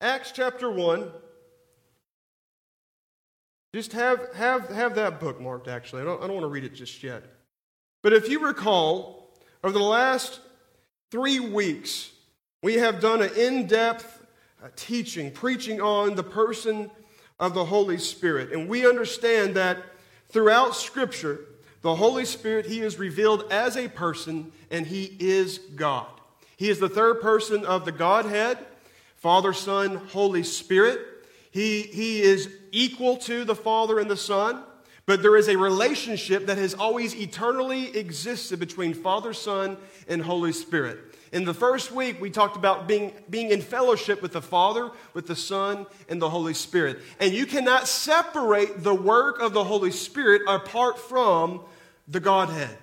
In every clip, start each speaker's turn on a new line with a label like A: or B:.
A: Acts chapter 1. Just have, have, have that bookmarked, actually. I don't, I don't want to read it just yet. But if you recall, over the last three weeks, we have done an in depth uh, teaching, preaching on the person of the Holy Spirit. And we understand that throughout Scripture, the Holy Spirit, He is revealed as a person and He is God. He is the third person of the Godhead Father, Son, Holy Spirit. He, he is equal to the Father and the Son, but there is a relationship that has always eternally existed between Father, Son, and Holy Spirit. In the first week, we talked about being, being in fellowship with the Father, with the Son, and the Holy Spirit. And you cannot separate the work of the Holy Spirit apart from the Godhead.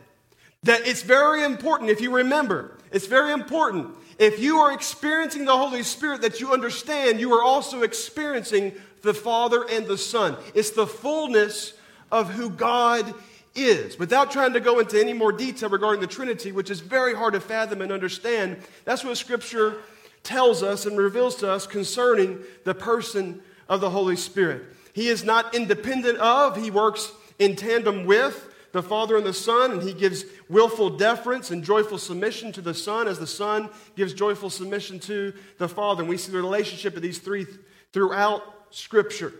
A: That it's very important, if you remember, it's very important. If you are experiencing the Holy Spirit, that you understand you are also experiencing the Father and the Son. It's the fullness of who God is. Without trying to go into any more detail regarding the Trinity, which is very hard to fathom and understand, that's what Scripture tells us and reveals to us concerning the person of the Holy Spirit. He is not independent of, he works in tandem with the Father and the Son, and he gives willful deference and joyful submission to the Son as the Son gives joyful submission to the Father. And we see the relationship of these three throughout Scripture.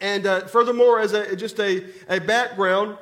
A: And uh, furthermore, as a, just a, a background,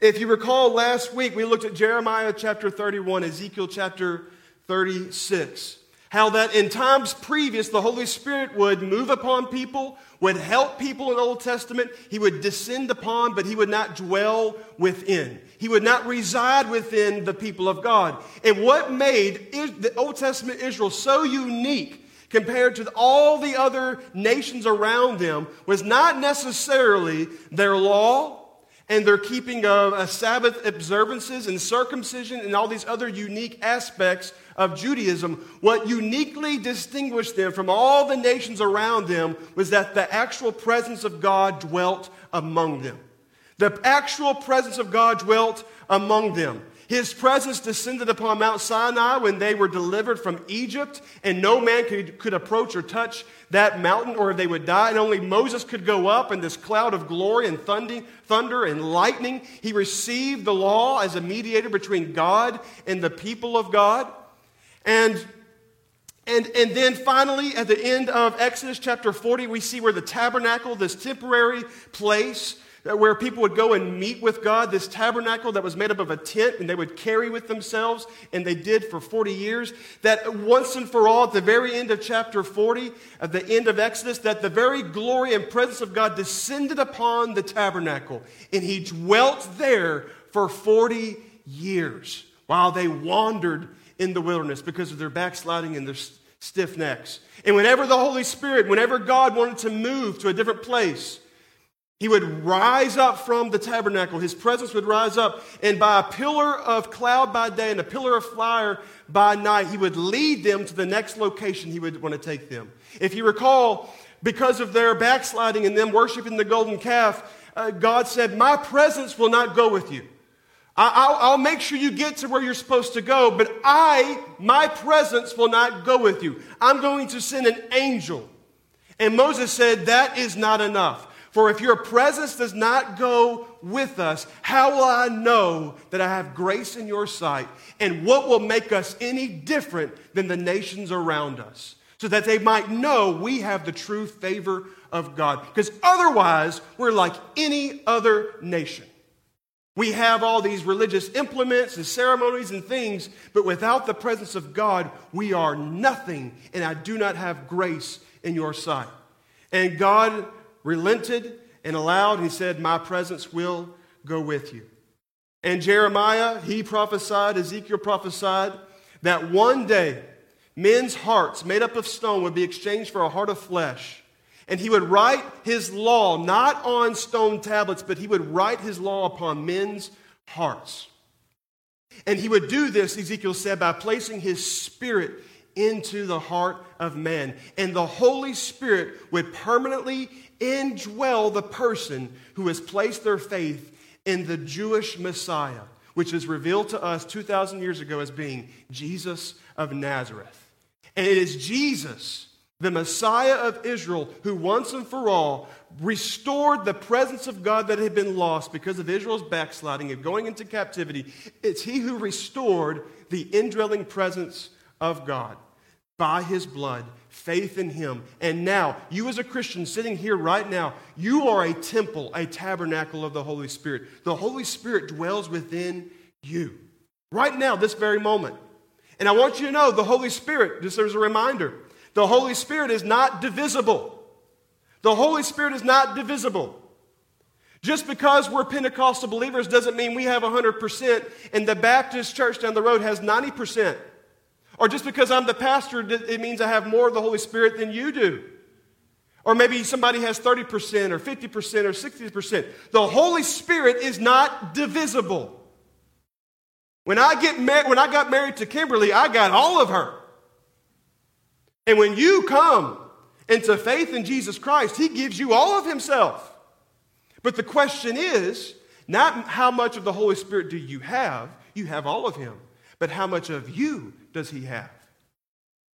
A: if you recall last week, we looked at Jeremiah chapter 31, Ezekiel chapter 36. How that in times previous, the Holy Spirit would move upon people, would help people in the Old Testament. He would descend upon, but he would not dwell within. He would not reside within the people of God. And what made the Old Testament Israel so unique compared to all the other nations around them was not necessarily their law and their keeping of uh, Sabbath observances and circumcision and all these other unique aspects of Judaism. What uniquely distinguished them from all the nations around them was that the actual presence of God dwelt among them. The actual presence of God dwelt among them. His presence descended upon Mount Sinai when they were delivered from Egypt, and no man could, could approach or touch that mountain or they would die. And only Moses could go up in this cloud of glory and thunder thunder and lightning. He received the law as a mediator between God and the people of God. And and, and then finally, at the end of Exodus chapter 40, we see where the tabernacle, this temporary place, where people would go and meet with God, this tabernacle that was made up of a tent and they would carry with themselves, and they did for 40 years. That once and for all, at the very end of chapter 40, at the end of Exodus, that the very glory and presence of God descended upon the tabernacle, and He dwelt there for 40 years while they wandered in the wilderness because of their backsliding and their stiff necks. And whenever the Holy Spirit, whenever God wanted to move to a different place, he would rise up from the tabernacle. His presence would rise up. And by a pillar of cloud by day and a pillar of fire by night, he would lead them to the next location he would want to take them. If you recall, because of their backsliding and them worshiping the golden calf, uh, God said, My presence will not go with you. I, will make sure you get to where you're supposed to go, but I, my presence will not go with you. I'm going to send an angel. And Moses said, That is not enough. For if your presence does not go with us, how will I know that I have grace in your sight? And what will make us any different than the nations around us? So that they might know we have the true favor of God. Because otherwise, we're like any other nation. We have all these religious implements and ceremonies and things, but without the presence of God, we are nothing, and I do not have grace in your sight. And God relented and allowed, he said, My presence will go with you. And Jeremiah, he prophesied, Ezekiel prophesied, that one day men's hearts made up of stone would be exchanged for a heart of flesh. And he would write his law not on stone tablets, but he would write his law upon men's hearts. And he would do this, Ezekiel said, by placing his spirit into the heart of man. And the Holy Spirit would permanently indwell the person who has placed their faith in the Jewish Messiah, which is revealed to us 2,000 years ago as being Jesus of Nazareth. And it is Jesus the Messiah of Israel, who once and for all restored the presence of God that had been lost because of Israel's backsliding and going into captivity. It's he who restored the indwelling presence of God by his blood, faith in him. And now, you as a Christian sitting here right now, you are a temple, a tabernacle of the Holy Spirit. The Holy Spirit dwells within you right now, this very moment. And I want you to know the Holy Spirit, just as a reminder, the Holy Spirit is not divisible. The Holy Spirit is not divisible. Just because we're Pentecostal believers doesn't mean we have 100% and the Baptist church down the road has 90%. Or just because I'm the pastor, it means I have more of the Holy Spirit than you do. Or maybe somebody has 30% or 50% or 60%. The Holy Spirit is not divisible. When I, get mar- when I got married to Kimberly, I got all of her. And when you come into faith in Jesus Christ, He gives you all of Himself. But the question is not how much of the Holy Spirit do you have, you have all of Him, but how much of you does He have?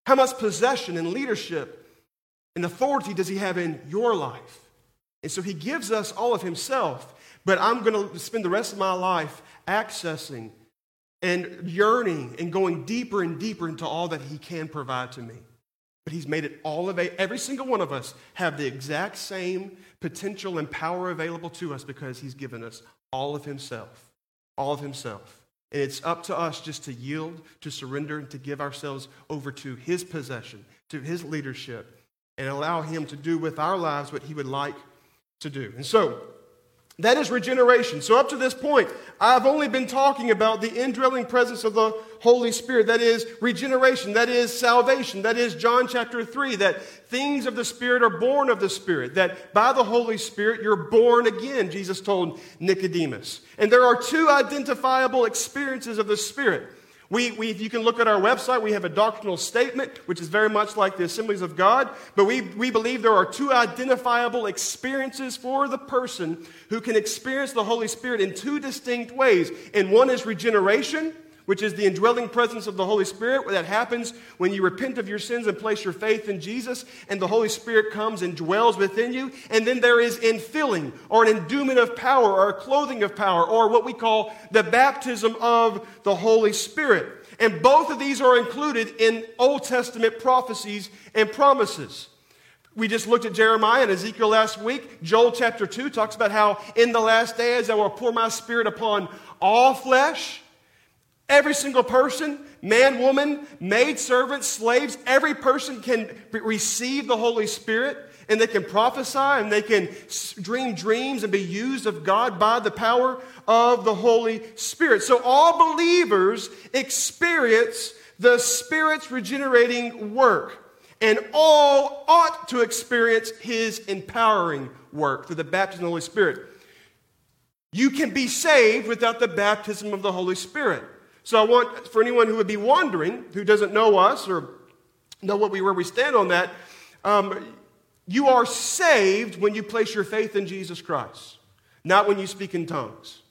A: How much possession and leadership and authority does He have in your life? And so He gives us all of Himself, but I'm going to spend the rest of my life accessing and yearning and going deeper and deeper into all that He can provide to me. But he's made it all available. Every single one of us have the exact same potential and power available to us because he's given us all of himself. All of himself. And it's up to us just to yield, to surrender, and to give ourselves over to his possession, to his leadership, and allow him to do with our lives what he would like to do. And so, that is regeneration. So, up to this point, I've only been talking about the indwelling presence of the Holy Spirit. That is regeneration. That is salvation. That is John chapter 3, that things of the Spirit are born of the Spirit. That by the Holy Spirit, you're born again, Jesus told Nicodemus. And there are two identifiable experiences of the Spirit. We, we, you can look at our website. We have a doctrinal statement, which is very much like the Assemblies of God. But we, we believe there are two identifiable experiences for the person who can experience the Holy Spirit in two distinct ways. And one is regeneration, which is the indwelling presence of the Holy Spirit that happens when you repent of your sins and place your faith in Jesus, and the Holy Spirit comes and dwells within you. And then there is infilling, or an endowment of power, or a clothing of power, or what we call the baptism of the Holy Spirit. And both of these are included in Old Testament prophecies and promises. We just looked at Jeremiah and Ezekiel last week. Joel chapter 2 talks about how in the last days I will pour my spirit upon all flesh. Every single person, man, woman, maid, servant, slaves, every person can receive the Holy Spirit and they can prophesy and they can dream dreams and be used of God by the power of the Holy Spirit. So all believers experience the Spirit's regenerating work, and all ought to experience His empowering work through the baptism of the Holy Spirit. You can be saved without the baptism of the Holy Spirit. So I want, for anyone who would be wondering, who doesn't know us or know what we, where we stand on that, um, you are saved when you place your faith in Jesus Christ, not when you speak in tongues.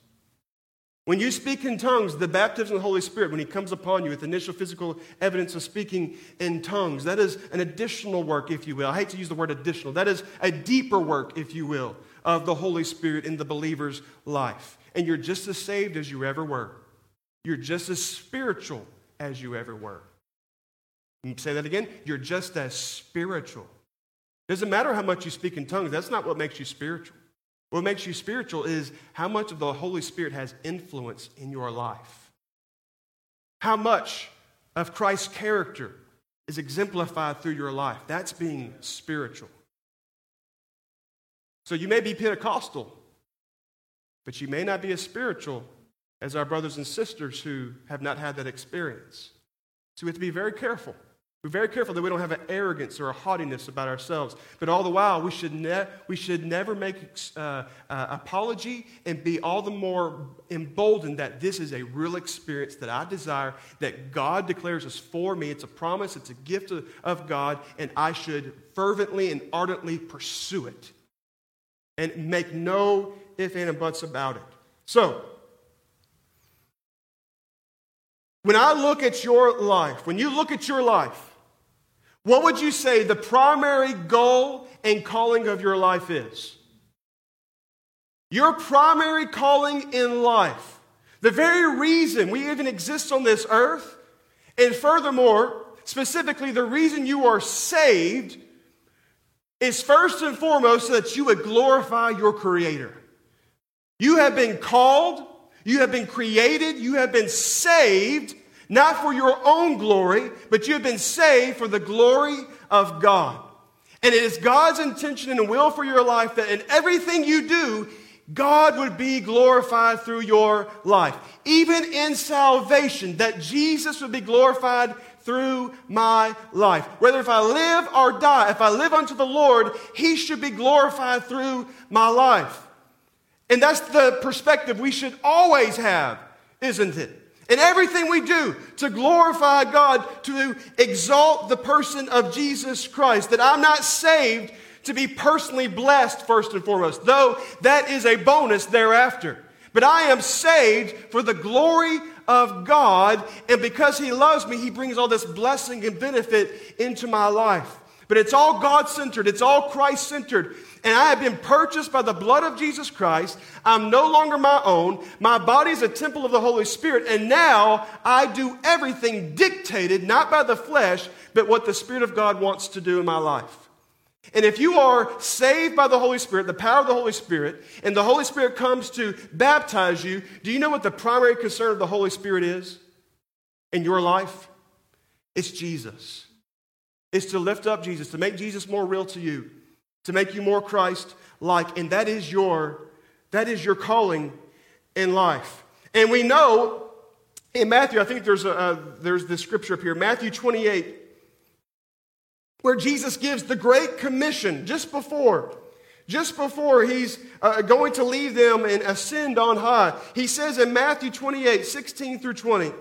A: When you speak in tongues, the baptism of the Holy Spirit, when He comes upon you with initial physical evidence of speaking in tongues, that is an additional work, if you will. I hate to use the word additional. That is a deeper work, if you will, of the Holy Spirit in the believer's life. And you're just as saved as you ever were. You're just as spiritual as you ever were. You say that again. You're just as spiritual. Doesn't matter how much you speak in tongues, that's not what makes you spiritual. What makes you spiritual is how much of the Holy Spirit has influence in your life. How much of Christ's character is exemplified through your life. That's being spiritual. So you may be Pentecostal, but you may not be as spiritual as our brothers and sisters who have not had that experience. So we have to be very careful. Be very careful that we don't have an arrogance or a haughtiness about ourselves. But all the while, we should, ne- we should never make uh, uh, apology and be all the more emboldened that this is a real experience that I desire, that God declares is for me. It's a promise, it's a gift of, of God, and I should fervently and ardently pursue it and make no if, and, buts about it. So, when I look at your life, when you look at your life, what would you say the primary goal and calling of your life is? Your primary calling in life, the very reason we even exist on this earth, and furthermore, specifically, the reason you are saved is first and foremost so that you would glorify your Creator. You have been called, you have been created, you have been saved, not for your own glory, but you have been saved for the glory of God. And it is God's intention and will for your life that in everything you do, God would be glorified through your life. Even in salvation, that Jesus would be glorified through my life. Whether if I live or die, if I live unto the Lord, He should be glorified through my life. And that's the perspective we should always have, isn't it? In everything we do to glorify God, to exalt the person of Jesus Christ, that I'm not saved to be personally blessed first and foremost, though that is a bonus thereafter. But I am saved for the glory of God, and because He loves me, He brings all this blessing and benefit into my life. But it's all God centered, it's all Christ centered. And I have been purchased by the blood of Jesus Christ. I'm no longer my own. My body is a temple of the Holy Spirit. And now I do everything dictated not by the flesh, but what the Spirit of God wants to do in my life. And if you are saved by the Holy Spirit, the power of the Holy Spirit, and the Holy Spirit comes to baptize you, do you know what the primary concern of the Holy Spirit is in your life? It's Jesus. It's to lift up Jesus, to make Jesus more real to you, to make you more Christ like. And that is your that is your calling in life. And we know in Matthew, I think there's a, there's this scripture up here, Matthew 28 where Jesus gives the Great Commission just before. Just before he's uh, going to leave them and ascend on high, he says in Matthew 28 16 through 20,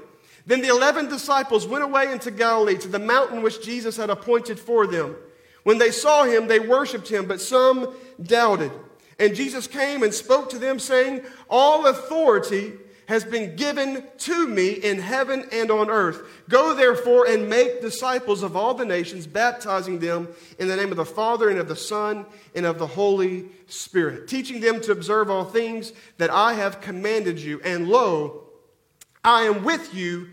A: Then the eleven disciples went away into Galilee to the mountain which Jesus had appointed for them. When they saw him, they worshiped him, but some doubted. And Jesus came and spoke to them, saying, All authority has been given to me in heaven and on earth. Go therefore and make disciples of all the nations, baptizing them in the name of the Father and of the Son and of the Holy Spirit, teaching them to observe all things that I have commanded you. And lo, I am with you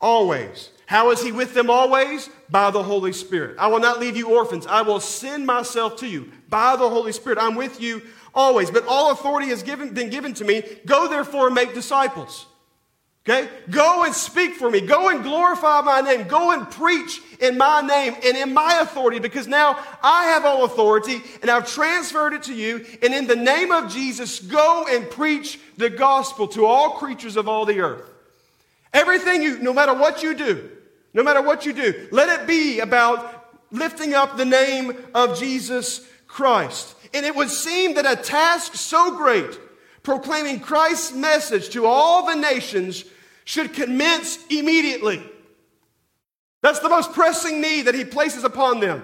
A: always. How is he with them always? By the Holy Spirit. I will not leave you orphans. I will send myself to you by the Holy Spirit. I'm with you always. But all authority has given, been given to me. Go therefore and make disciples. Okay? Go and speak for me. Go and glorify my name. Go and preach in my name and in my authority because now I have all authority and I've transferred it to you. And in the name of Jesus, go and preach the gospel to all creatures of all the earth. Everything you, no matter what you do, no matter what you do, let it be about lifting up the name of Jesus Christ. And it would seem that a task so great, proclaiming Christ's message to all the nations, should commence immediately. That's the most pressing need that he places upon them.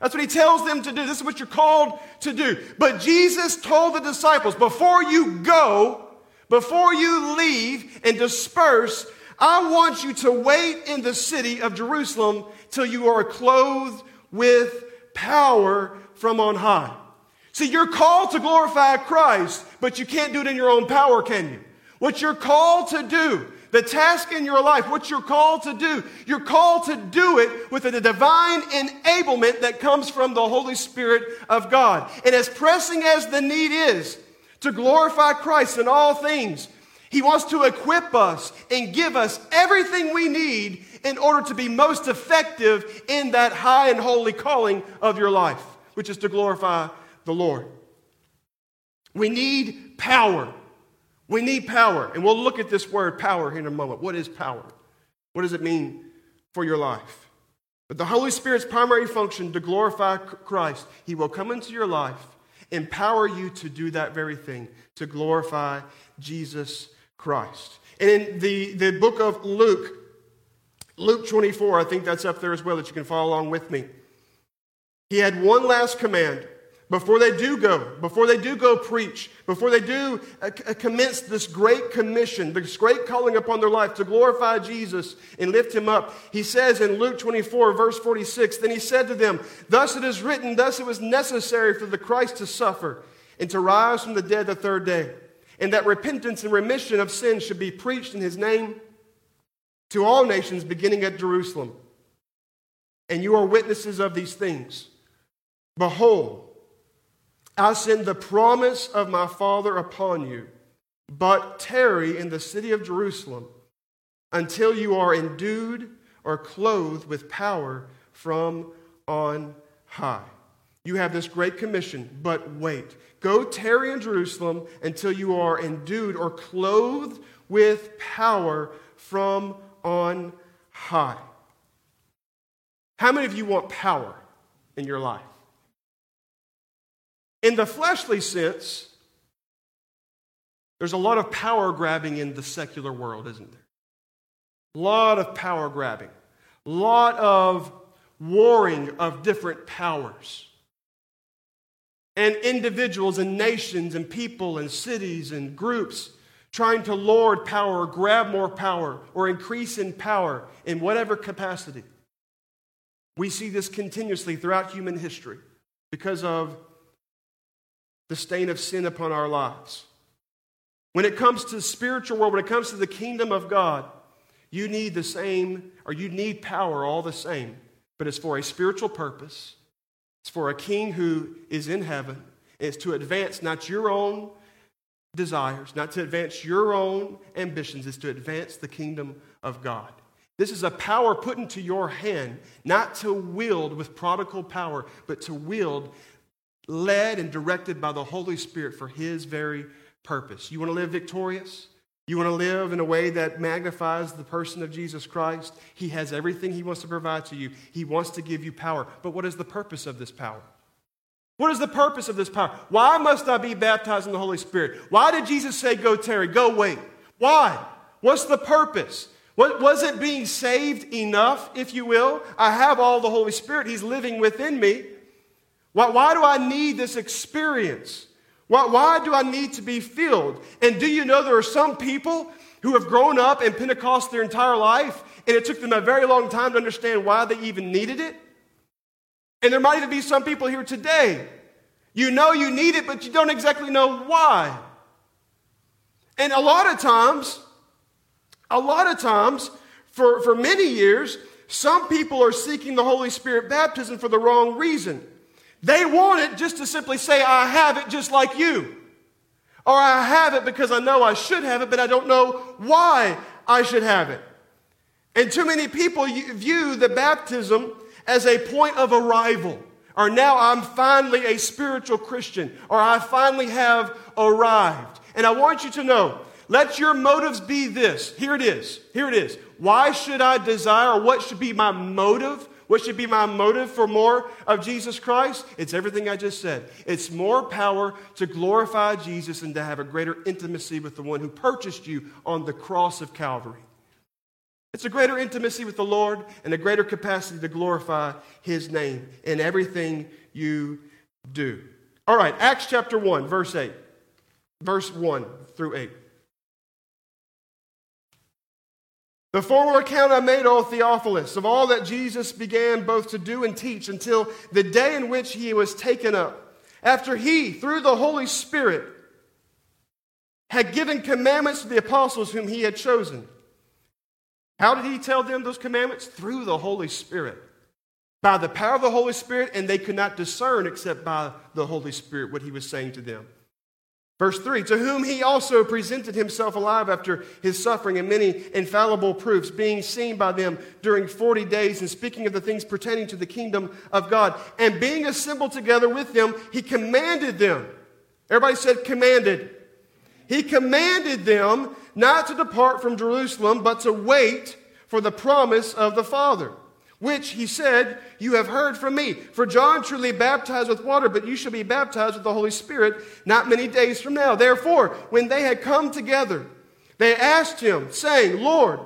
A: That's what he tells them to do. This is what you're called to do. But Jesus told the disciples, before you go, before you leave and disperse, I want you to wait in the city of Jerusalem till you are clothed with power from on high. See, you're called to glorify Christ, but you can't do it in your own power, can you? What you're called to do, the task in your life, what you're called to do, you're called to do it with a divine enablement that comes from the Holy Spirit of God. And as pressing as the need is to glorify Christ in all things, He wants to equip us and give us everything we need in order to be most effective in that high and holy calling of your life, which is to glorify the Lord. We need power. We need power. And we'll look at this word power here in a moment. What is power? What does it mean for your life? But the Holy Spirit's primary function to glorify Christ, He will come into your life, empower you to do that very thing, to glorify Jesus Christ. And in the, the book of Luke, Luke 24, I think that's up there as well that you can follow along with me. He had one last command before they do go, before they do go preach, before they do uh, uh, commence this great commission, this great calling upon their life to glorify Jesus and lift him up, he says in Luke 24, verse 46, Then he said to them, Thus it is written, thus it was necessary for the Christ to suffer and to rise from the dead the third day, and that repentance and remission of sins should be preached in his name to all nations, beginning at Jerusalem. And you are witnesses of these things. Behold, I send the promise of my Father upon you, but tarry in the city of Jerusalem until you are endued or clothed with power from on high. You have this great commission, but wait. Go tarry in Jerusalem until you are endued or clothed with power from on high. How many of you want power in your life? In the fleshly sense, there's a lot of power grabbing in the secular world, isn't there? A lot of power grabbing, a lot of warring of different powers. And individuals and nations and people and cities and groups trying to lord power or grab more power or increase in power in whatever capacity. We see this continuously throughout human history because of the stain of sin upon our lives. When it comes to the spiritual world, when it comes to the kingdom of God, you need the same, or you need power all the same, but it's for a spiritual purpose. It's for a king who is in heaven. It's to advance not your own desires, not to advance your own ambitions, it's to advance the kingdom of God. This is a power put into your hand, not to wield with prodigal power, but to wield led and directed by the Holy Spirit for His very purpose. You want to live victorious? You want to live in a way that magnifies the person of Jesus Christ? He has everything He wants to provide to you. He wants to give you power. But what is the purpose of this power? What is the purpose of this power? Why must I be baptized in the Holy Spirit? Why did Jesus say, Go, tarry, go, wait? Why? What's the purpose? What, was it being saved enough, if you will? I have all the Holy Spirit. He's living within me. Why, why do I need this experience? Why, why do I need to be filled? And do you know there are some people who have grown up in Pentecost their entire life, and it took them a very long time to understand why they even needed it? And there might even be some people here today. You know you need it, but you don't exactly know why. And a lot of times, a lot of times, for, for many years, some people are seeking the Holy Spirit baptism for the wrong reason. They want it just to simply say, I have it just like you. Or I have it because I know I should have it, but I don't know why I should have it. And too many people view the baptism as a point of arrival. Or now I'm finally a spiritual Christian. Or I finally have arrived. And I want you to know let your motives be this. Here it is. Here it is. Why should I desire, what should be my motive what should be my motive for more of Jesus Christ? It's everything I just said. It's more power to glorify Jesus and to have a greater intimacy with the one who purchased you on the cross of Calvary. It's a greater intimacy with the Lord and a greater capacity to glorify his name in everything you do. All right, Acts chapter 1, verse 8. Verse 1 through 8. The former account I made, O Theophilus, of all that Jesus began both to do and teach until the day in which he was taken up, after he, through the Holy Spirit, had given commandments to the apostles whom he had chosen. How did he tell them those commandments? Through the Holy Spirit. By the power of the Holy Spirit, and they could not discern except by the Holy Spirit what he was saying to them. Verse 3 To whom he also presented himself alive after his suffering and many infallible proofs, being seen by them during 40 days, and speaking of the things pertaining to the kingdom of God. And being assembled together with them, he commanded them. Everybody said, commanded. He commanded them not to depart from Jerusalem, but to wait for the promise of the Father which he said, You have heard from me. For John truly baptized with water, but you shall be baptized with the Holy Spirit not many days from now. Therefore, when they had come together, they asked him, saying, Lord,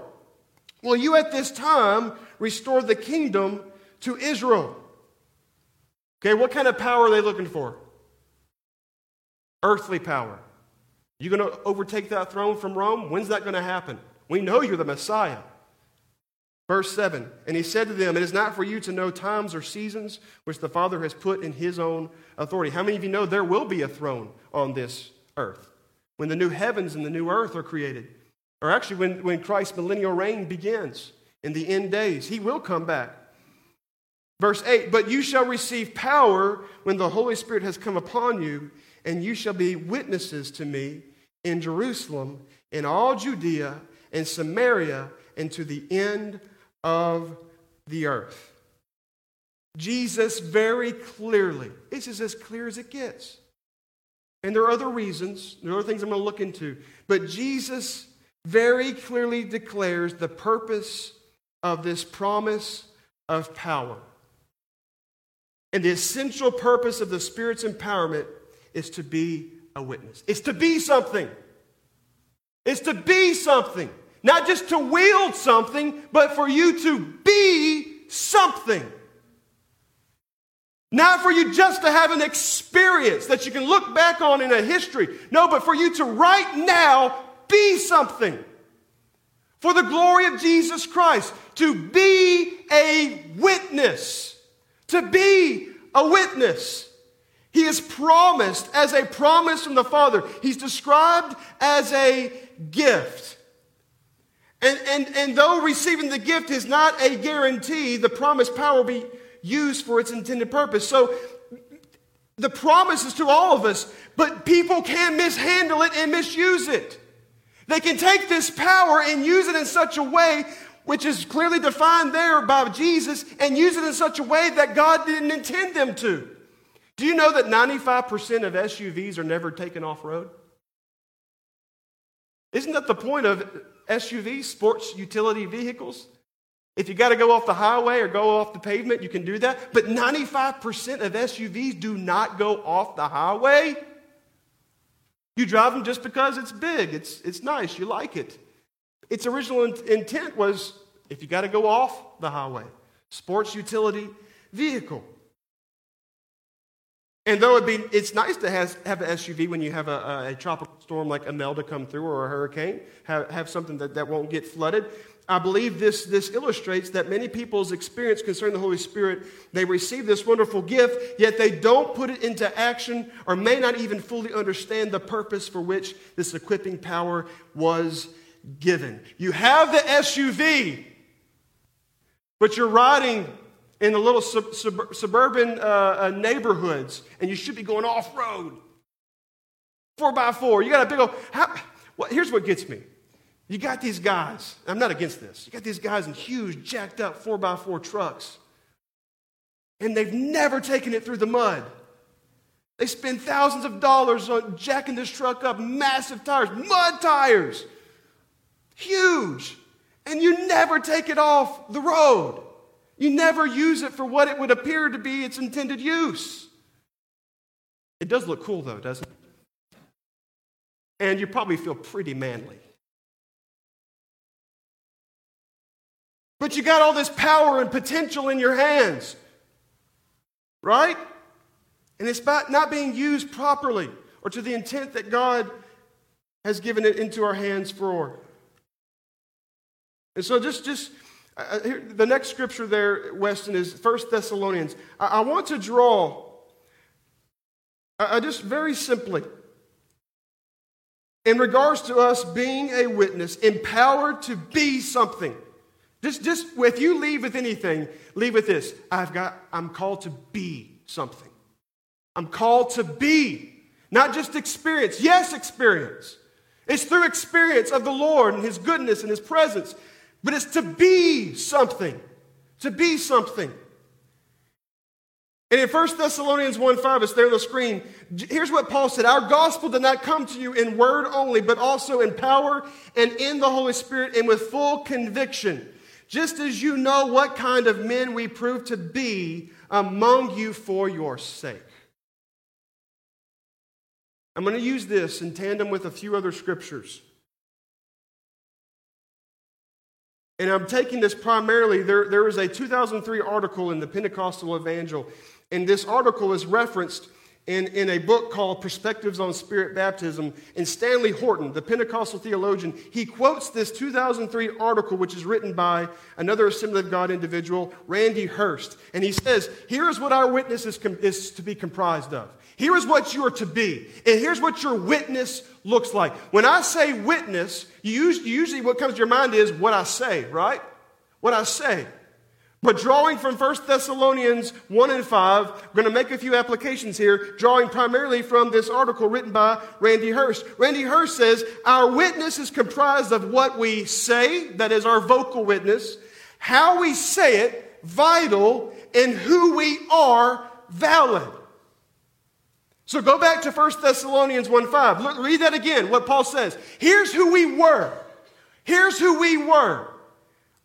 A: will you at this time restore the kingdom to Israel? Okay, what kind of power are they looking for? earthly power. You going to overtake that throne from Rome? When's that going to happen? We know you're the Messiah. Verse 7 And he said to them, It is not for you to know times or seasons which the Father has put in his own authority. How many of you know there will be a throne on this earth when the new heavens and the new earth are created? Or actually, when, when Christ's millennial reign begins in the end days, he will come back. Verse 8 But you shall receive power when the Holy Spirit has come upon you, and you shall be witnesses to me in Jerusalem, in all Judea, and Samaria, and to the end of the earth. Jesus very clearly, this is as clear as it gets. And there are other reasons, there are other things I'm going to look into, but Jesus very clearly declares the purpose of this promise of power. And the essential purpose of the Spirit's empowerment is to be a witness. It's to be something. It's to be something. Not just to wield something, but for you to be something. Not for you just to have an experience that you can look back on in a history. No, but for you to right now be something. For the glory of Jesus Christ. To be a witness. To be a witness. He is promised as a promise from the Father. He's described as a gift. And, and, and though receiving the gift is not a guarantee, the promised power will be used for its intended purpose. So the promise is to all of us, but people can mishandle it and misuse it. They can take this power and use it in such a way which is clearly defined there by Jesus and use it in such a way that God didn't intend them to. Do you know that 95% of SUVs are never taken off road? Isn't that the point of SUVs, sports utility vehicles? If you got to go off the highway or go off the pavement, you can do that. But 95% of SUVs do not go off the highway. You drive them just because it's big, it's, it's nice, you like it. Its original intent was if you got to go off the highway, sports utility vehicle. And though it'd be, it's nice to have, have an SUV when you have a, a, tropical storm like Imelda come through or a hurricane, have, have something that, that won't get flooded. I believe this, this illustrates that many people's experience concerning the Holy Spirit, they receive this wonderful gift, yet they don't put it into action or may not even fully understand the purpose for which this equipping power was given. You have the SUV, but you're riding in the little sub- sub- suburban uh, uh, neighborhoods, and you should be going off road. Four by four. You got a big old. How, well, here's what gets me. You got these guys. I'm not against this. You got these guys in huge, jacked up four by four trucks, and they've never taken it through the mud. They spend thousands of dollars on jacking this truck up, massive tires, mud tires, huge, and you never take it off the road. You never use it for what it would appear to be its intended use. It does look cool, though, doesn't it? And you probably feel pretty manly. But you got all this power and potential in your hands, right? And it's not being used properly or to the intent that God has given it into our hands for. And so just, just uh, uh, here, the next scripture there, Weston, is 1 Thessalonians. I, I want to draw, I, I just very simply, in regards to us being a witness, empowered to be something. Just, just if you leave with anything, leave with this. I've got, I'm called to be something. I'm called to be, not just experience. Yes, experience. It's through experience of the Lord and His goodness and His presence but it's to be something. To be something. And in 1 Thessalonians 1 5, it's there on the screen. Here's what Paul said Our gospel did not come to you in word only, but also in power and in the Holy Spirit and with full conviction, just as you know what kind of men we prove to be among you for your sake. I'm going to use this in tandem with a few other scriptures. And I'm taking this primarily, there, there is a 2003 article in the Pentecostal Evangel, and this article is referenced in, in a book called Perspectives on Spirit Baptism. And Stanley Horton, the Pentecostal theologian, he quotes this 2003 article, which is written by another Assembly of God individual, Randy Hurst. And he says, Here is what our witness is, com- is to be comprised of. Here is what you are to be. And here's what your witness looks like. When I say witness, usually what comes to your mind is what I say, right? What I say. But drawing from 1 Thessalonians 1 and 5, we're going to make a few applications here, drawing primarily from this article written by Randy Hurst. Randy Hurst says, Our witness is comprised of what we say, that is our vocal witness, how we say it, vital, and who we are, valid. So go back to 1 Thessalonians 1 5. Look, read that again, what Paul says. Here's who we were. Here's who we were.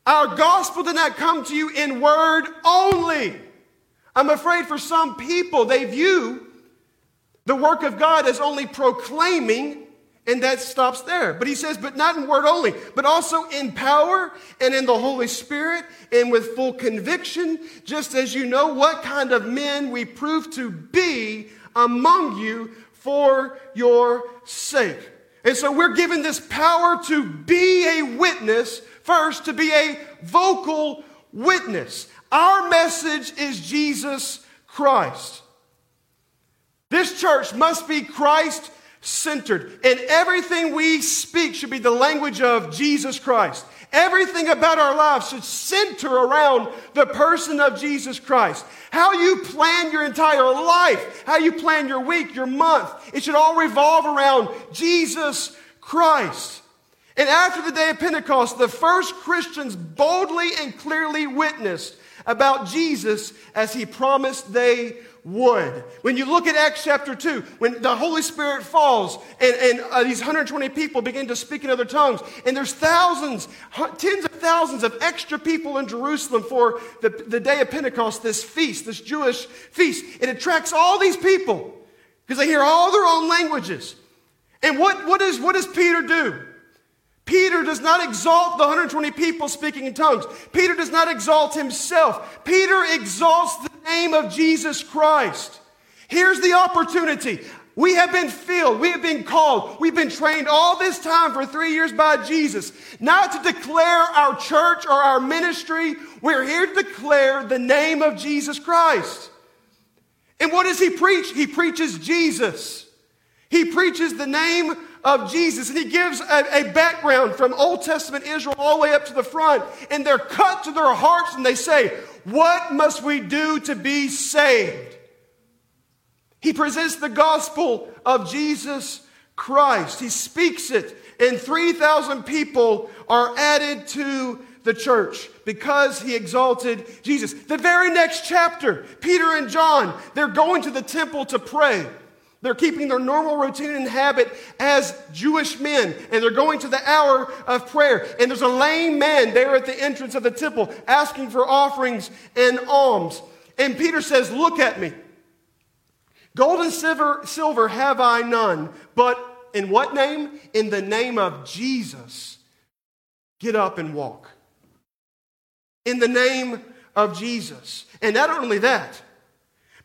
A: Our gospel did not come to you in word only. I'm afraid for some people, they view the work of God as only proclaiming, and that stops there. But he says, but not in word only, but also in power and in the Holy Spirit and with full conviction, just as you know what kind of men we prove to be among you for your sake. And so we're given this power to be a witness, first, to be a vocal witness. Our message is Jesus Christ. This church must be Christ centered, and everything we speak should be the language of Jesus Christ. Everything about our lives should center around the person of Jesus Christ. How you plan your entire life, how you plan your week, your month, it should all revolve around Jesus Christ. And after the day of Pentecost, the first Christians boldly and clearly witnessed about Jesus as he promised they would. When you look at Acts chapter 2, when the Holy Spirit falls and, and uh, these 120 people begin to speak in other tongues, and there's thousands, tens of thousands of extra people in Jerusalem for the, the day of Pentecost, this feast, this Jewish feast, it attracts all these people because they hear all their own languages. And what, what, is, what does Peter do? Peter does not exalt the 120 people speaking in tongues. Peter does not exalt himself. Peter exalts the name of Jesus Christ. Here's the opportunity. We have been filled. We have been called. We've been trained all this time for three years by Jesus, not to declare our church or our ministry. We're here to declare the name of Jesus Christ. And what does he preach? He preaches Jesus. He preaches the name of Jesus. And he gives a, a, background from Old Testament Israel all the way up to the front. And they're cut to their hearts and they say, What must we do to be saved? He presents the gospel of Jesus Christ. He speaks it, and 3,000 people are added to the church because he exalted Jesus. The very next chapter, Peter and John, they're going to the temple to pray. They're keeping their normal routine and habit as Jewish men, and they're going to the hour of prayer. And there's a lame man there at the entrance of the temple asking for offerings and alms. And Peter says, Look at me. Gold and silver, silver have I none, but in what name? In the name of Jesus, get up and walk. In the name of Jesus. And not only that,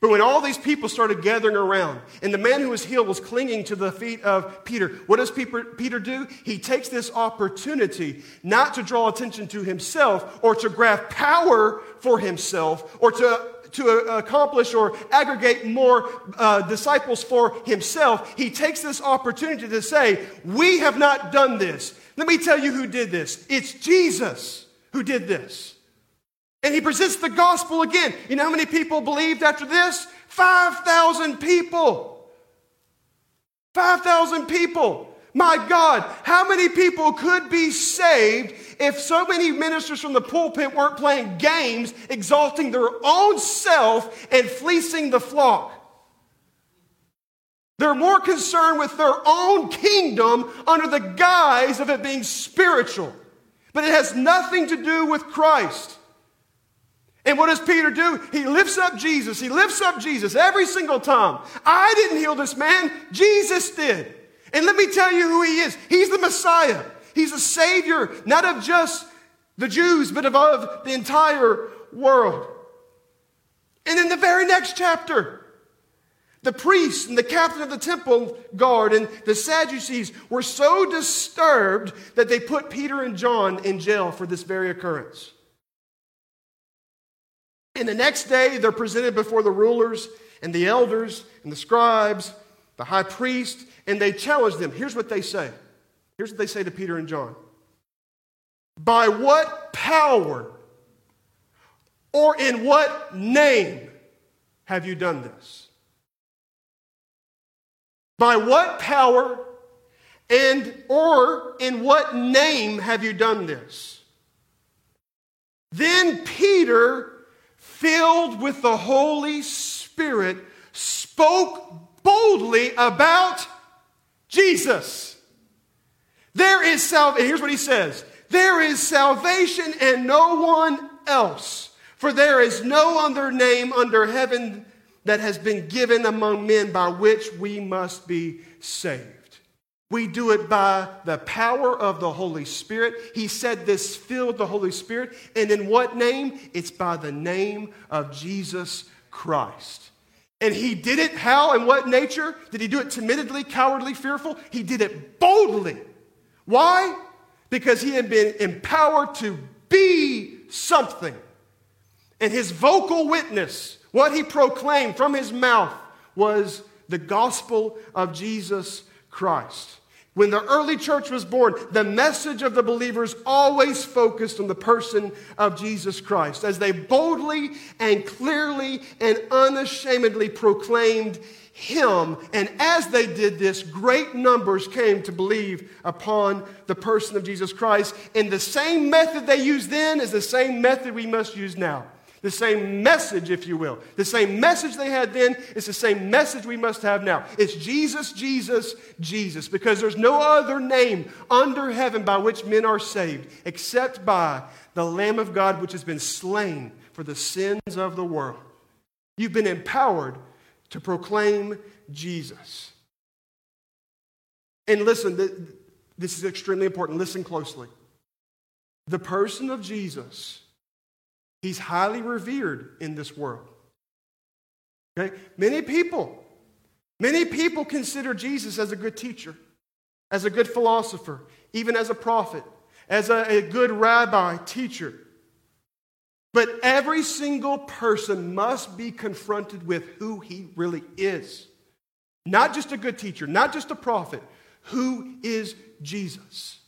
A: but when all these people started gathering around, and the man who was healed was clinging to the feet of Peter, what does Peter do? He takes this opportunity not to draw attention to himself or to grab power for himself or to, to accomplish or aggregate more uh, disciples for himself. He takes this opportunity to say, We have not done this. Let me tell you who did this. It's Jesus who did this. And he presents the gospel again. You know how many people believed after this? 5,000 people. 5,000 people. My God, how many people could be saved if so many ministers from the pulpit weren't playing games, exalting their own self and fleecing the flock? They're more concerned with their own kingdom under the guise of it being spiritual. But it has nothing to do with Christ. And what does Peter do? He lifts up Jesus. He lifts up Jesus every single time. I didn't heal this man, Jesus did. And let me tell you who he is. He's the Messiah. He's a Savior, not of just the Jews, but of, of the entire world. And in the very next chapter, The priests and the captain of the temple guard and the Sadducees were so disturbed that they put Peter and John in jail for this very occurrence. And the next day, they're presented before the rulers and the elders and the scribes, the high priest, and they challenge them. Here's what they say. Here's what they say to Peter and John By what power or in what name have you done this? By what power and or in what name have you done this? Then Peter filled with the Holy Spirit, spoke boldly about Jesus. There is salvation. Here's what he says There is salvation and no one else. For there is no other name under heaven that has been given among men by which we must be saved. We do it by the power of the Holy Spirit. He said this filled the Holy Spirit. And in what name? It's by the name of Jesus Christ. And he did it how and what nature? Did he do it timidly, cowardly, fearful? He did it boldly. Why? Because he had been empowered to be something. And his vocal witness, what he proclaimed from his mouth, was the gospel of Jesus Christ. When the early church was born, the message of the believers always focused on the person of Jesus Christ as they boldly and clearly and unashamedly proclaimed him. And as they did this, great numbers came to believe upon the person of Jesus Christ. And the same method they used then is the same method we must use now. The same message, if you will. The same message they had then is the same message we must have now. It's Jesus, Jesus, Jesus. Because there's no other name under heaven by which men are saved except by the Lamb of God, which has been slain for the sins of the world. You've been empowered to proclaim Jesus. And listen, this is extremely important. Listen closely. The person of Jesus He's highly revered in this world. Okay? Many people, many people consider Jesus as a good teacher, as a good philosopher, even as a prophet, as a, a good rabbi, teacher. But every single person must be confronted with who he really is. Not just a good teacher, not just a prophet. Who is Jesus?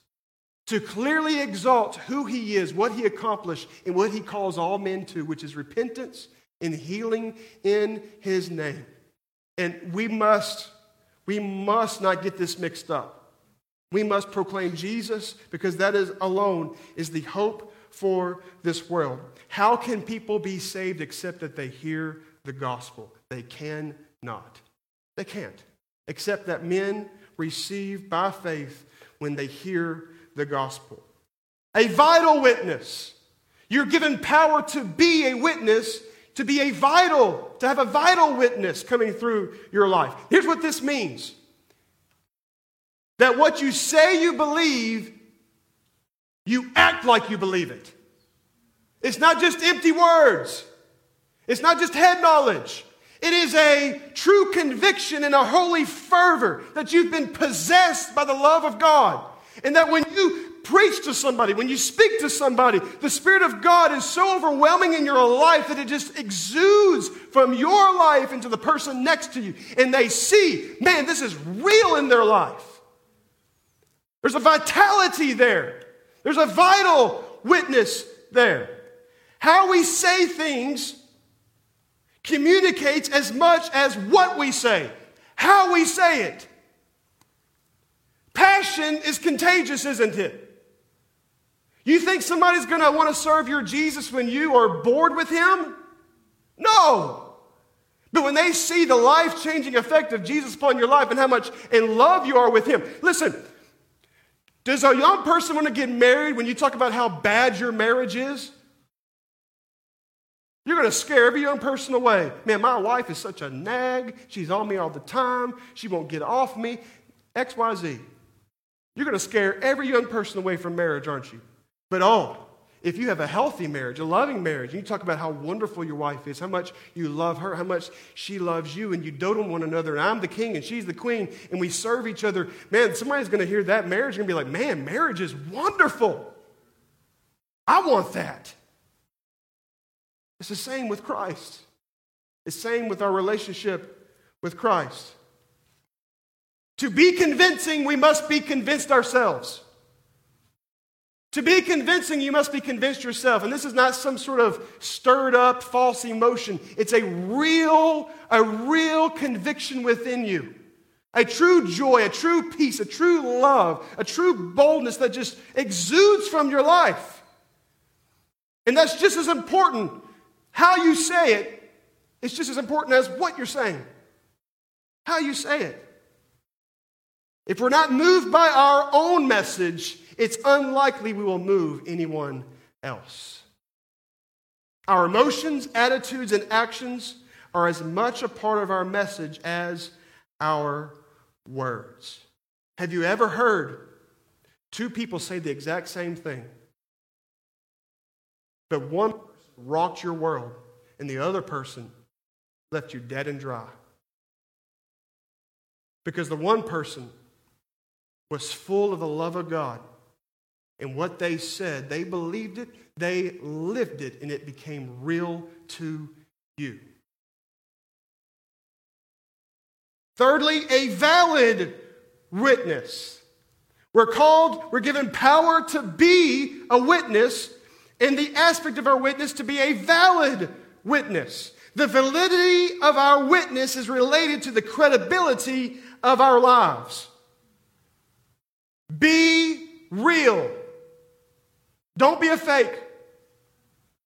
A: To clearly exalt who he is, what he accomplished, and what he calls all men to, which is repentance and healing in his name. And we must, we must not get this mixed up. We must proclaim Jesus because that is alone is the hope for this world. How can people be saved except that they hear the gospel? They cannot. They can't. Except that men receive by faith when they hear the gospel. A vital witness. You're given power to be a witness, to be a vital, to have a vital witness coming through your life. Here's what this means that what you say you believe, you act like you believe it. It's not just empty words, it's not just head knowledge. It is a true conviction and a holy fervor that you've been possessed by the love of God. And that when you preach to somebody, when you speak to somebody, the Spirit of God is so overwhelming in your life that it just exudes from your life into the person next to you. And they see, man, this is real in their life. There's a vitality there, there's a vital witness there. How we say things communicates as much as what we say, how we say it. Passion is contagious, isn't it? You think somebody's going to want to serve your Jesus when you are bored with him? No. But when they see the life changing effect of Jesus upon your life and how much in love you are with him, listen, does a young person want to get married when you talk about how bad your marriage is? You're going to scare every young person away. Man, my wife is such a nag. She's on me all the time. She won't get off me. XYZ. You're going to scare every young person away from marriage, aren't you? But oh, if you have a healthy marriage, a loving marriage, and you talk about how wonderful your wife is, how much you love her, how much she loves you, and you dote on one another, and I'm the king and she's the queen, and we serve each other, man, somebody's going to hear that marriage and be like, man, marriage is wonderful. I want that. It's the same with Christ. It's the same with our relationship with Christ. To be convincing, we must be convinced ourselves. To be convincing, you must be convinced yourself. And this is not some sort of stirred up false emotion. It's a real, a real conviction within you. A true joy, a true peace, a true love, a true boldness that just exudes from your life. And that's just as important. How you say it is just as important as what you're saying. How you say it. If we're not moved by our own message, it's unlikely we will move anyone else. Our emotions, attitudes, and actions are as much a part of our message as our words. Have you ever heard two people say the exact same thing? But one person rocked your world and the other person left you dead and dry. Because the one person was full of the love of God. And what they said, they believed it, they lived it, and it became real to you. Thirdly, a valid witness. We're called, we're given power to be a witness, and the aspect of our witness to be a valid witness. The validity of our witness is related to the credibility of our lives. Be real. Don't be a fake.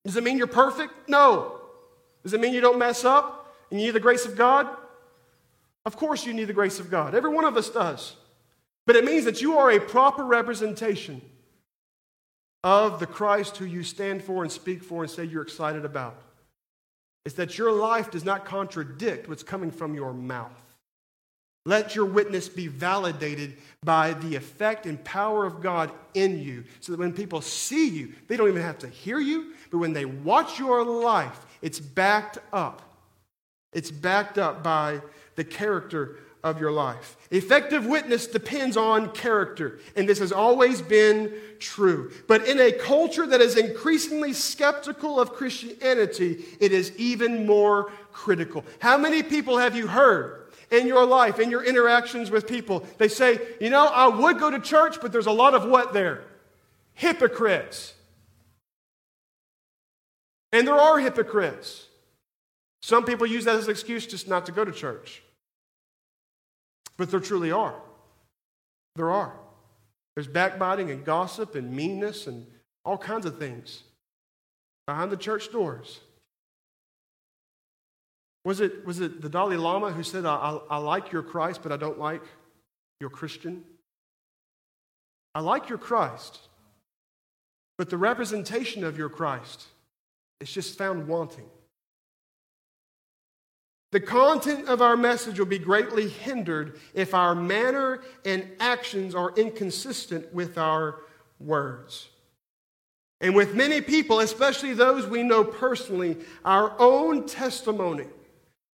A: Does it mean you're perfect? No. Does it mean you don't mess up and you need the grace of God? Of course, you need the grace of God. Every one of us does. But it means that you are a proper representation of the Christ who you stand for and speak for and say you're excited about. It's that your life does not contradict what's coming from your mouth. Let your witness be validated by the effect and power of God in you so that when people see you, they don't even have to hear you, but when they watch your life, it's backed up. It's backed up by the character of your life. Effective witness depends on character, and this has always been true. But in a culture that is increasingly skeptical of Christianity, it is even more critical. How many people have you heard? In your life, in your interactions with people. They say, you know, I would go to church, but there's a lot of what there? Hypocrites. And there are hypocrites. Some people use that as an excuse just not to go to church. But there truly are. There are. There's backbiting and gossip and meanness and all kinds of things behind the church doors. Was it, was it the Dalai Lama who said, I, I, I like your Christ, but I don't like your Christian? I like your Christ, but the representation of your Christ is just found wanting. The content of our message will be greatly hindered if our manner and actions are inconsistent with our words. And with many people, especially those we know personally, our own testimony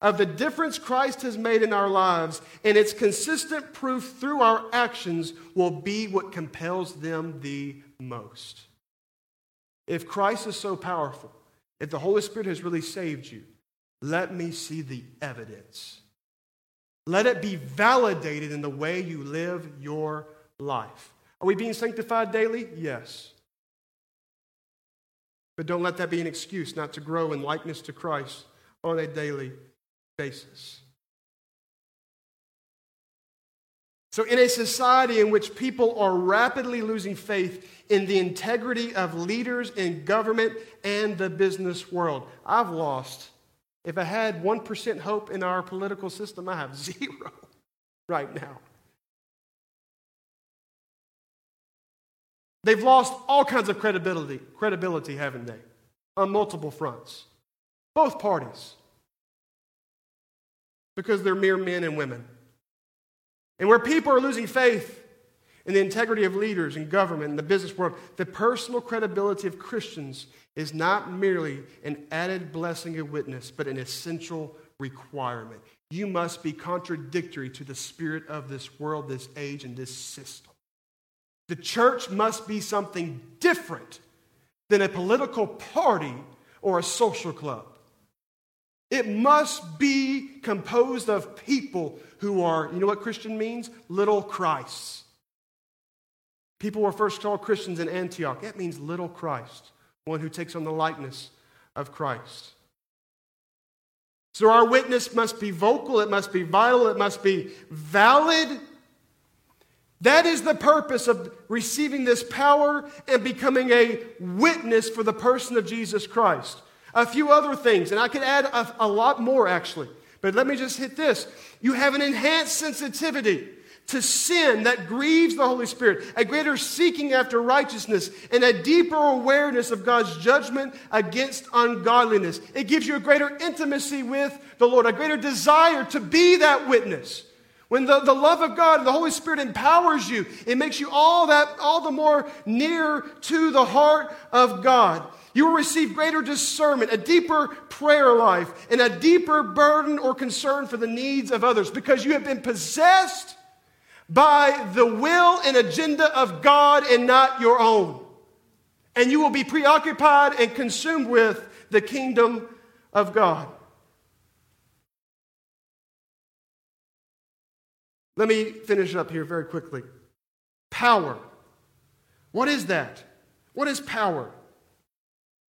A: of the difference Christ has made in our lives and its consistent proof through our actions will be what compels them the most. If Christ is so powerful, if the Holy Spirit has really saved you, let me see the evidence. Let it be validated in the way you live your life. Are we being sanctified daily? Yes. But don't let that be an excuse not to grow in likeness to Christ on a daily basis. So, in a society in which people are rapidly losing faith in the integrity of leaders in government and the business world, I've lost. If I had 1% hope in our political system, I have zero right now. They've lost all kinds of credibility, credibility, haven't they? On multiple fronts. Both parties because they're mere men and women. And where people are losing faith in the integrity of leaders in government and the business world, the personal credibility of Christians is not merely an added blessing of witness, but an essential requirement. You must be contradictory to the spirit of this world, this age, and this system. The church must be something different than a political party or a social club. It must be composed of people who are, you know what Christian means? Little Christs. People were first called Christians in Antioch. That means little Christ, one who takes on the likeness of Christ. So our witness must be vocal, it must be vital, it must be valid. That is the purpose of receiving this power and becoming a witness for the person of Jesus Christ. A few other things, and I could add a, a lot more actually, but let me just hit this. You have an enhanced sensitivity to sin that grieves the Holy Spirit, a greater seeking after righteousness, and a deeper awareness of God's judgment against ungodliness. It gives you a greater intimacy with the Lord, a greater desire to be that witness. When the, the love of God, and the Holy Spirit empowers you, it makes you all that all the more near to the heart of God. You will receive greater discernment, a deeper prayer life, and a deeper burden or concern for the needs of others because you have been possessed by the will and agenda of God and not your own. And you will be preoccupied and consumed with the kingdom of God. Let me finish up here very quickly. Power. What is that? What is power?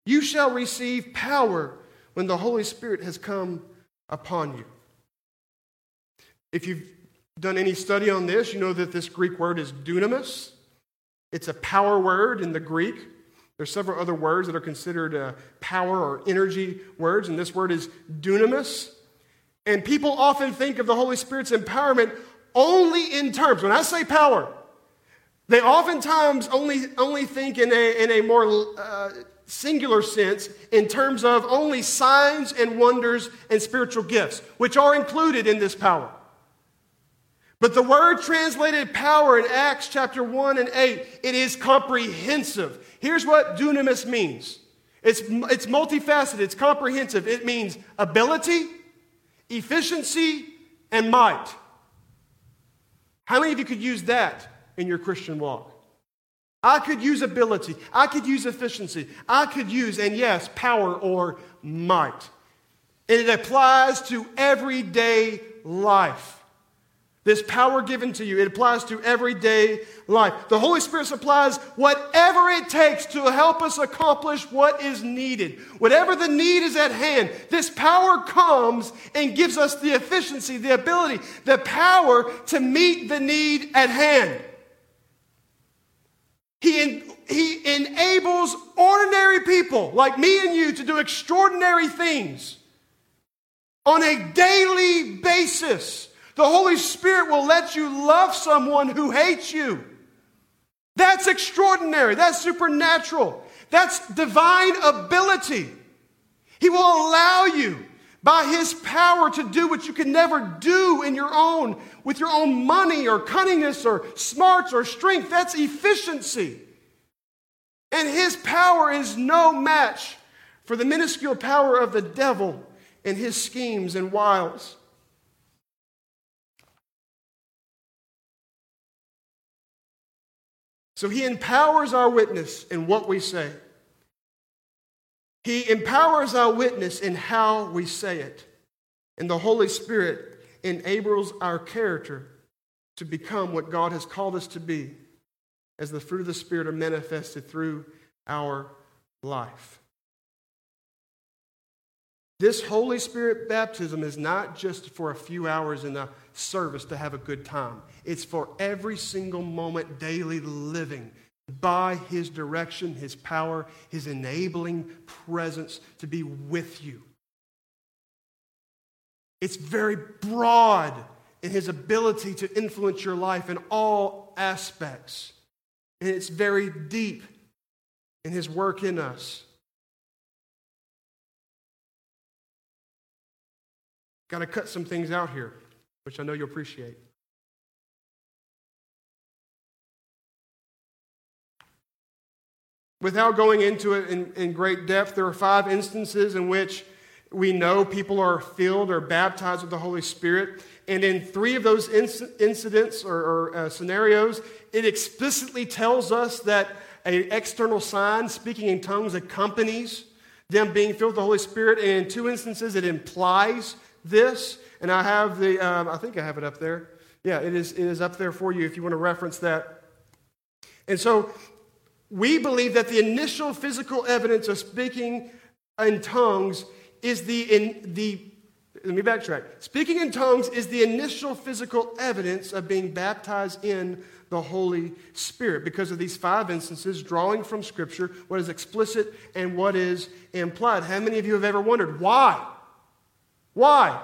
A: You shall receive power when the Holy Spirit has come upon you. If you've done any study on this, you know that this Greek word is dunamis. It's a power word in the Greek. There's several other words that are considered uh, power or energy words, and this word is dunamis. And people often think of the Holy Spirit's empowerment only in terms, when I say power, they oftentimes only, only think in a, in a more uh, singular sense in terms of only signs and wonders and spiritual gifts, which are included in this power. But the word translated power in Acts chapter 1 and 8, it is comprehensive. Here's what dunamis means it's, it's multifaceted, it's comprehensive. It means ability, efficiency, and might. How many of you could use that in your Christian walk? I could use ability. I could use efficiency. I could use, and yes, power or might. And it applies to everyday life. This power given to you, it applies to everyday life. The Holy Spirit supplies whatever it takes to help us accomplish what is needed. Whatever the need is at hand, this power comes and gives us the efficiency, the ability, the power to meet the need at hand. He, he enables ordinary people like me and you to do extraordinary things on a daily basis. The Holy Spirit will let you love someone who hates you. That's extraordinary. That's supernatural. That's divine ability. He will allow you by his power to do what you can never do in your own with your own money or cunningness or smarts or strength. That's efficiency. And his power is no match for the minuscule power of the devil and his schemes and wiles. So he empowers our witness in what we say. He empowers our witness in how we say it. And the Holy Spirit enables our character to become what God has called us to be as the fruit of the Spirit are manifested through our life. This Holy Spirit baptism is not just for a few hours in a service to have a good time. It's for every single moment, daily living by His direction, His power, His enabling presence to be with you. It's very broad in His ability to influence your life in all aspects. And it's very deep in His work in us. Got to cut some things out here, which I know you'll appreciate. Without going into it in, in great depth, there are five instances in which we know people are filled or baptized with the Holy Spirit. And in three of those inc- incidents or, or uh, scenarios, it explicitly tells us that an external sign, speaking in tongues, accompanies them being filled with the Holy Spirit. And in two instances, it implies this. And I have the, um, I think I have it up there. Yeah, it is, it is up there for you if you want to reference that. And so we believe that the initial physical evidence of speaking in tongues is the, in, the let me backtrack. Speaking in tongues is the initial physical evidence of being baptized in the Holy Spirit because of these five instances, drawing from Scripture what is explicit and what is implied. How many of you have ever wondered why? Why?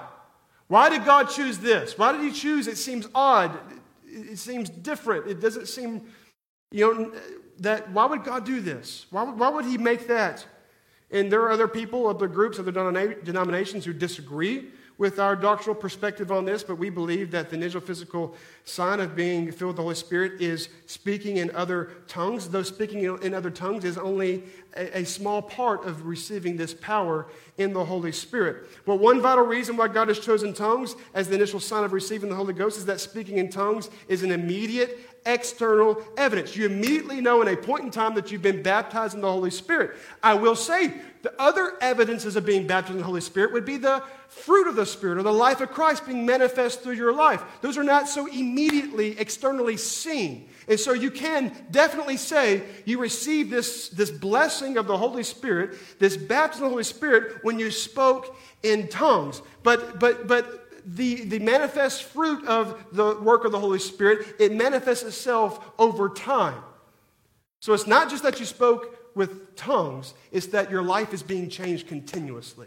A: Why did God choose this? Why did He choose? It seems odd. It seems different. It doesn't seem, you know, that why would God do this? Why would, why would He make that? And there are other people, other groups, other denominations who disagree with our doctrinal perspective on this, but we believe that the initial physical sign of being filled with the Holy Spirit is speaking in other tongues. Though speaking in other tongues is only a, a small part of receiving this power in the Holy Spirit. But one vital reason why God has chosen tongues as the initial sign of receiving the Holy Ghost is that speaking in tongues is an immediate external evidence. You immediately know in a point in time that you've been baptized in the Holy Spirit. I will say, the other evidences of being baptized in the Holy Spirit would be the fruit of the Spirit or the life of Christ being manifest through your life. Those are not so immediately externally seen. And so you can definitely say you received this, this blessing of the Holy Spirit, this baptism of the Holy Spirit, when you spoke in tongues. But, but, but the, the manifest fruit of the work of the Holy Spirit, it manifests itself over time. So it's not just that you spoke with tongues, it's that your life is being changed continuously.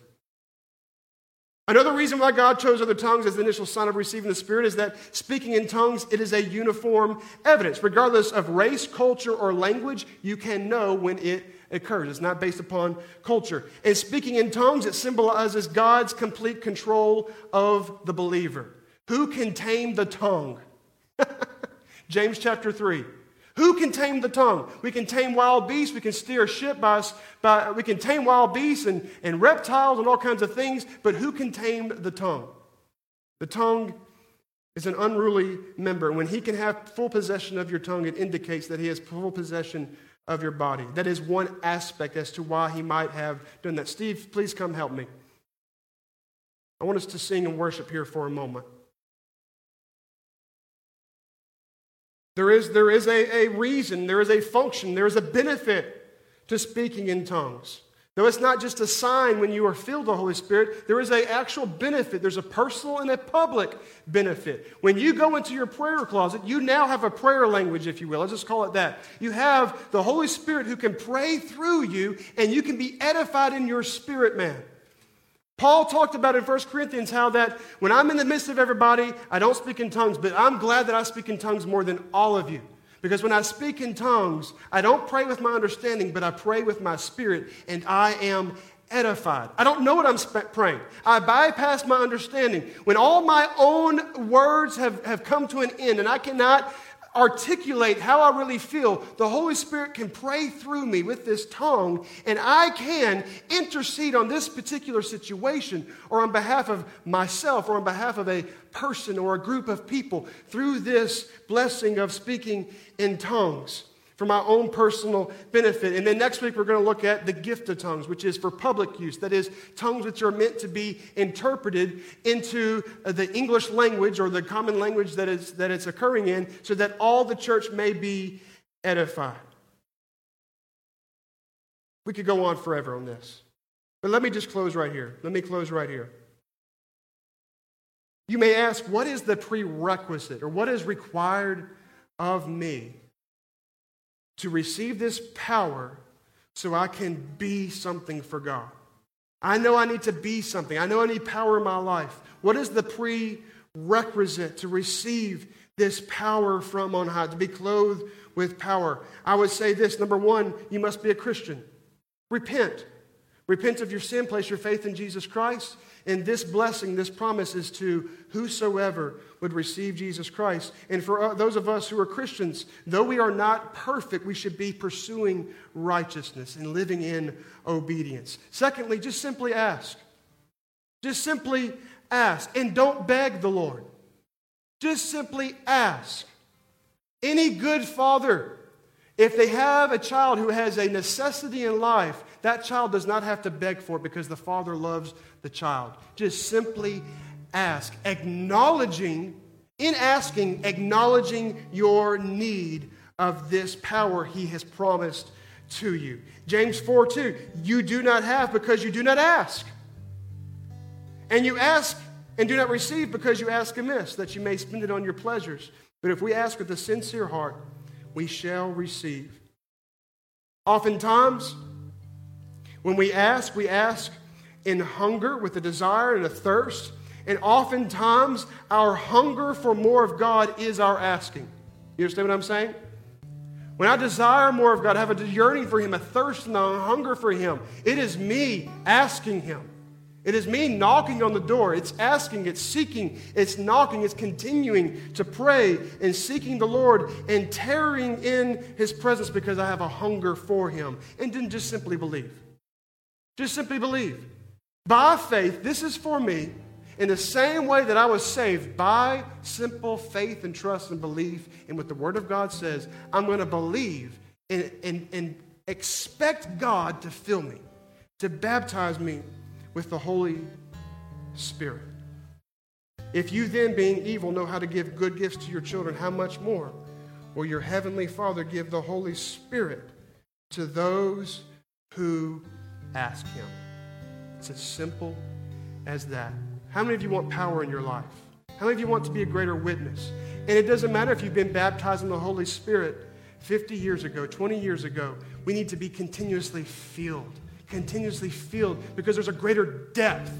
A: Another reason why God chose other tongues as the initial sign of receiving the Spirit is that speaking in tongues, it is a uniform evidence. Regardless of race, culture, or language, you can know when it occurs. It's not based upon culture. And speaking in tongues, it symbolizes God's complete control of the believer. Who can tame the tongue? James chapter 3. Who can tame the tongue? We can tame wild beasts. We can steer a ship by, by we can tame wild beasts and, and reptiles and all kinds of things, but who can tame the tongue? The tongue is an unruly member. When he can have full possession of your tongue, it indicates that he has full possession of your body. That is one aspect as to why he might have done that. Steve, please come help me. I want us to sing and worship here for a moment. There is, there is a, a reason, there is a function, there is a benefit to speaking in tongues. Though it's not just a sign when you are filled with the Holy Spirit, there is an actual benefit. There's a personal and a public benefit. When you go into your prayer closet, you now have a prayer language, if you will. Let's just call it that. You have the Holy Spirit who can pray through you, and you can be edified in your spirit, man. Paul talked about in 1 Corinthians how that when I'm in the midst of everybody, I don't speak in tongues, but I'm glad that I speak in tongues more than all of you. Because when I speak in tongues, I don't pray with my understanding, but I pray with my spirit, and I am edified. I don't know what I'm praying. I bypass my understanding. When all my own words have, have come to an end and I cannot articulate how I really feel, the Holy Spirit can pray through me with this tongue, and I can intercede on this particular situation or on behalf of myself or on behalf of a person or a group of people through this blessing of speaking in tongues for my own personal benefit. And then next week, we're going to look at the gift of tongues, which is for public use. That is, tongues which are meant to be interpreted into uh, the English language or the common language that, is, that it's occurring in, so that all the church may be edified. We could go on forever on this. But let me just close right here. Let me close right here. You may ask, what is the prerequisite or what is required of me to receive this power so I can be something for God. I know I need to be something. I know I need power in my life. What is the prerequisite to receive this power from on high, to be clothed with power? I would say this number one, you must be a Christian. Repent. Repent of your sin, place your faith in Jesus Christ, And this blessing, this promise is to whosoever would receive Jesus Christ. And for uh, those of us who are Christians, though we are not perfect, we should be pursuing righteousness and living in obedience. Secondly, just simply ask. Just simply ask. And don't beg the Lord. Just simply ask. Any good father, if they have a child who has a necessity in life, that child does not have to beg for it because the father loves the child. Just simply ask, acknowledging, in asking, acknowledging your need of this power he has promised to you. James 4 2, you do not have because you do not ask. And you ask and do not receive because you ask amiss, that you may spend it on your pleasures. But if we ask with a sincere heart, we shall receive. Oftentimes, when we ask, we ask in hunger with a desire and a thirst. And oftentimes, our hunger for more of God is our asking. You understand what I'm saying? When I desire more of God, I have a yearning for Him, a thirst and a hunger for Him, it is me asking Him. It is me knocking on the door. It's asking, it's seeking, it's knocking, it's continuing to pray and seeking the Lord and tarrying in His presence because I have a hunger for Him and didn't just simply believe. Just simply believe. By faith, this is for me. In the same way that I was saved by simple faith and trust and belief in what the Word of God says, I'm going to believe and, and, and expect God to fill me, to baptize me with the Holy Spirit. If you then, being evil, know how to give good gifts to your children, how much more will your heavenly Father give the Holy Spirit to those who ask Him. It's as simple as that. How many of you want power in your life? How many of you want to be a greater witness? And it doesn't matter if you've been baptized in the Holy Spirit 50 years ago, 20 years ago. We need to be continuously filled, continuously filled, because there's a greater depth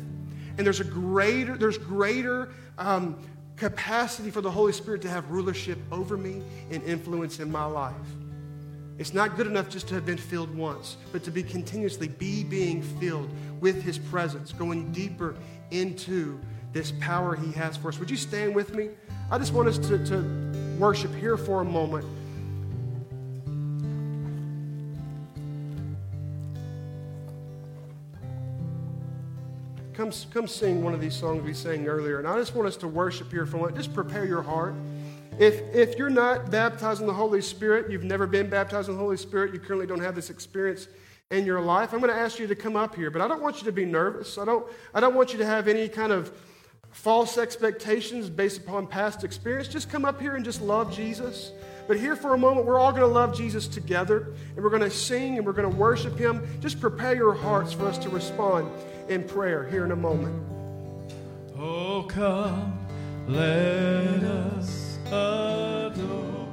A: and there's a greater, there's greater um, capacity for the Holy Spirit to have rulership over me and influence in my life. It's not good enough just to have been filled once, but to be continuously be being filled with his presence, going deeper into this power he has for us. Would you stand with me? I just want us to, to worship here for a moment. Come, come sing one of these songs we sang earlier. And I just want us to worship here for a moment. Just prepare your heart. If, if you're not baptized in the Holy Spirit, you've never been baptized in the Holy Spirit, you currently don't have this experience in your life, I'm going to ask you to come up here. But I don't want you to be nervous. I don't, I don't want you to have any kind of false expectations based upon past experience. Just come up here and just love Jesus. But here for a moment, we're all going to love Jesus together, and we're going to sing and we're going to worship Him. Just prepare your hearts for us to respond in prayer here in a moment.
B: Oh, come, let us adore.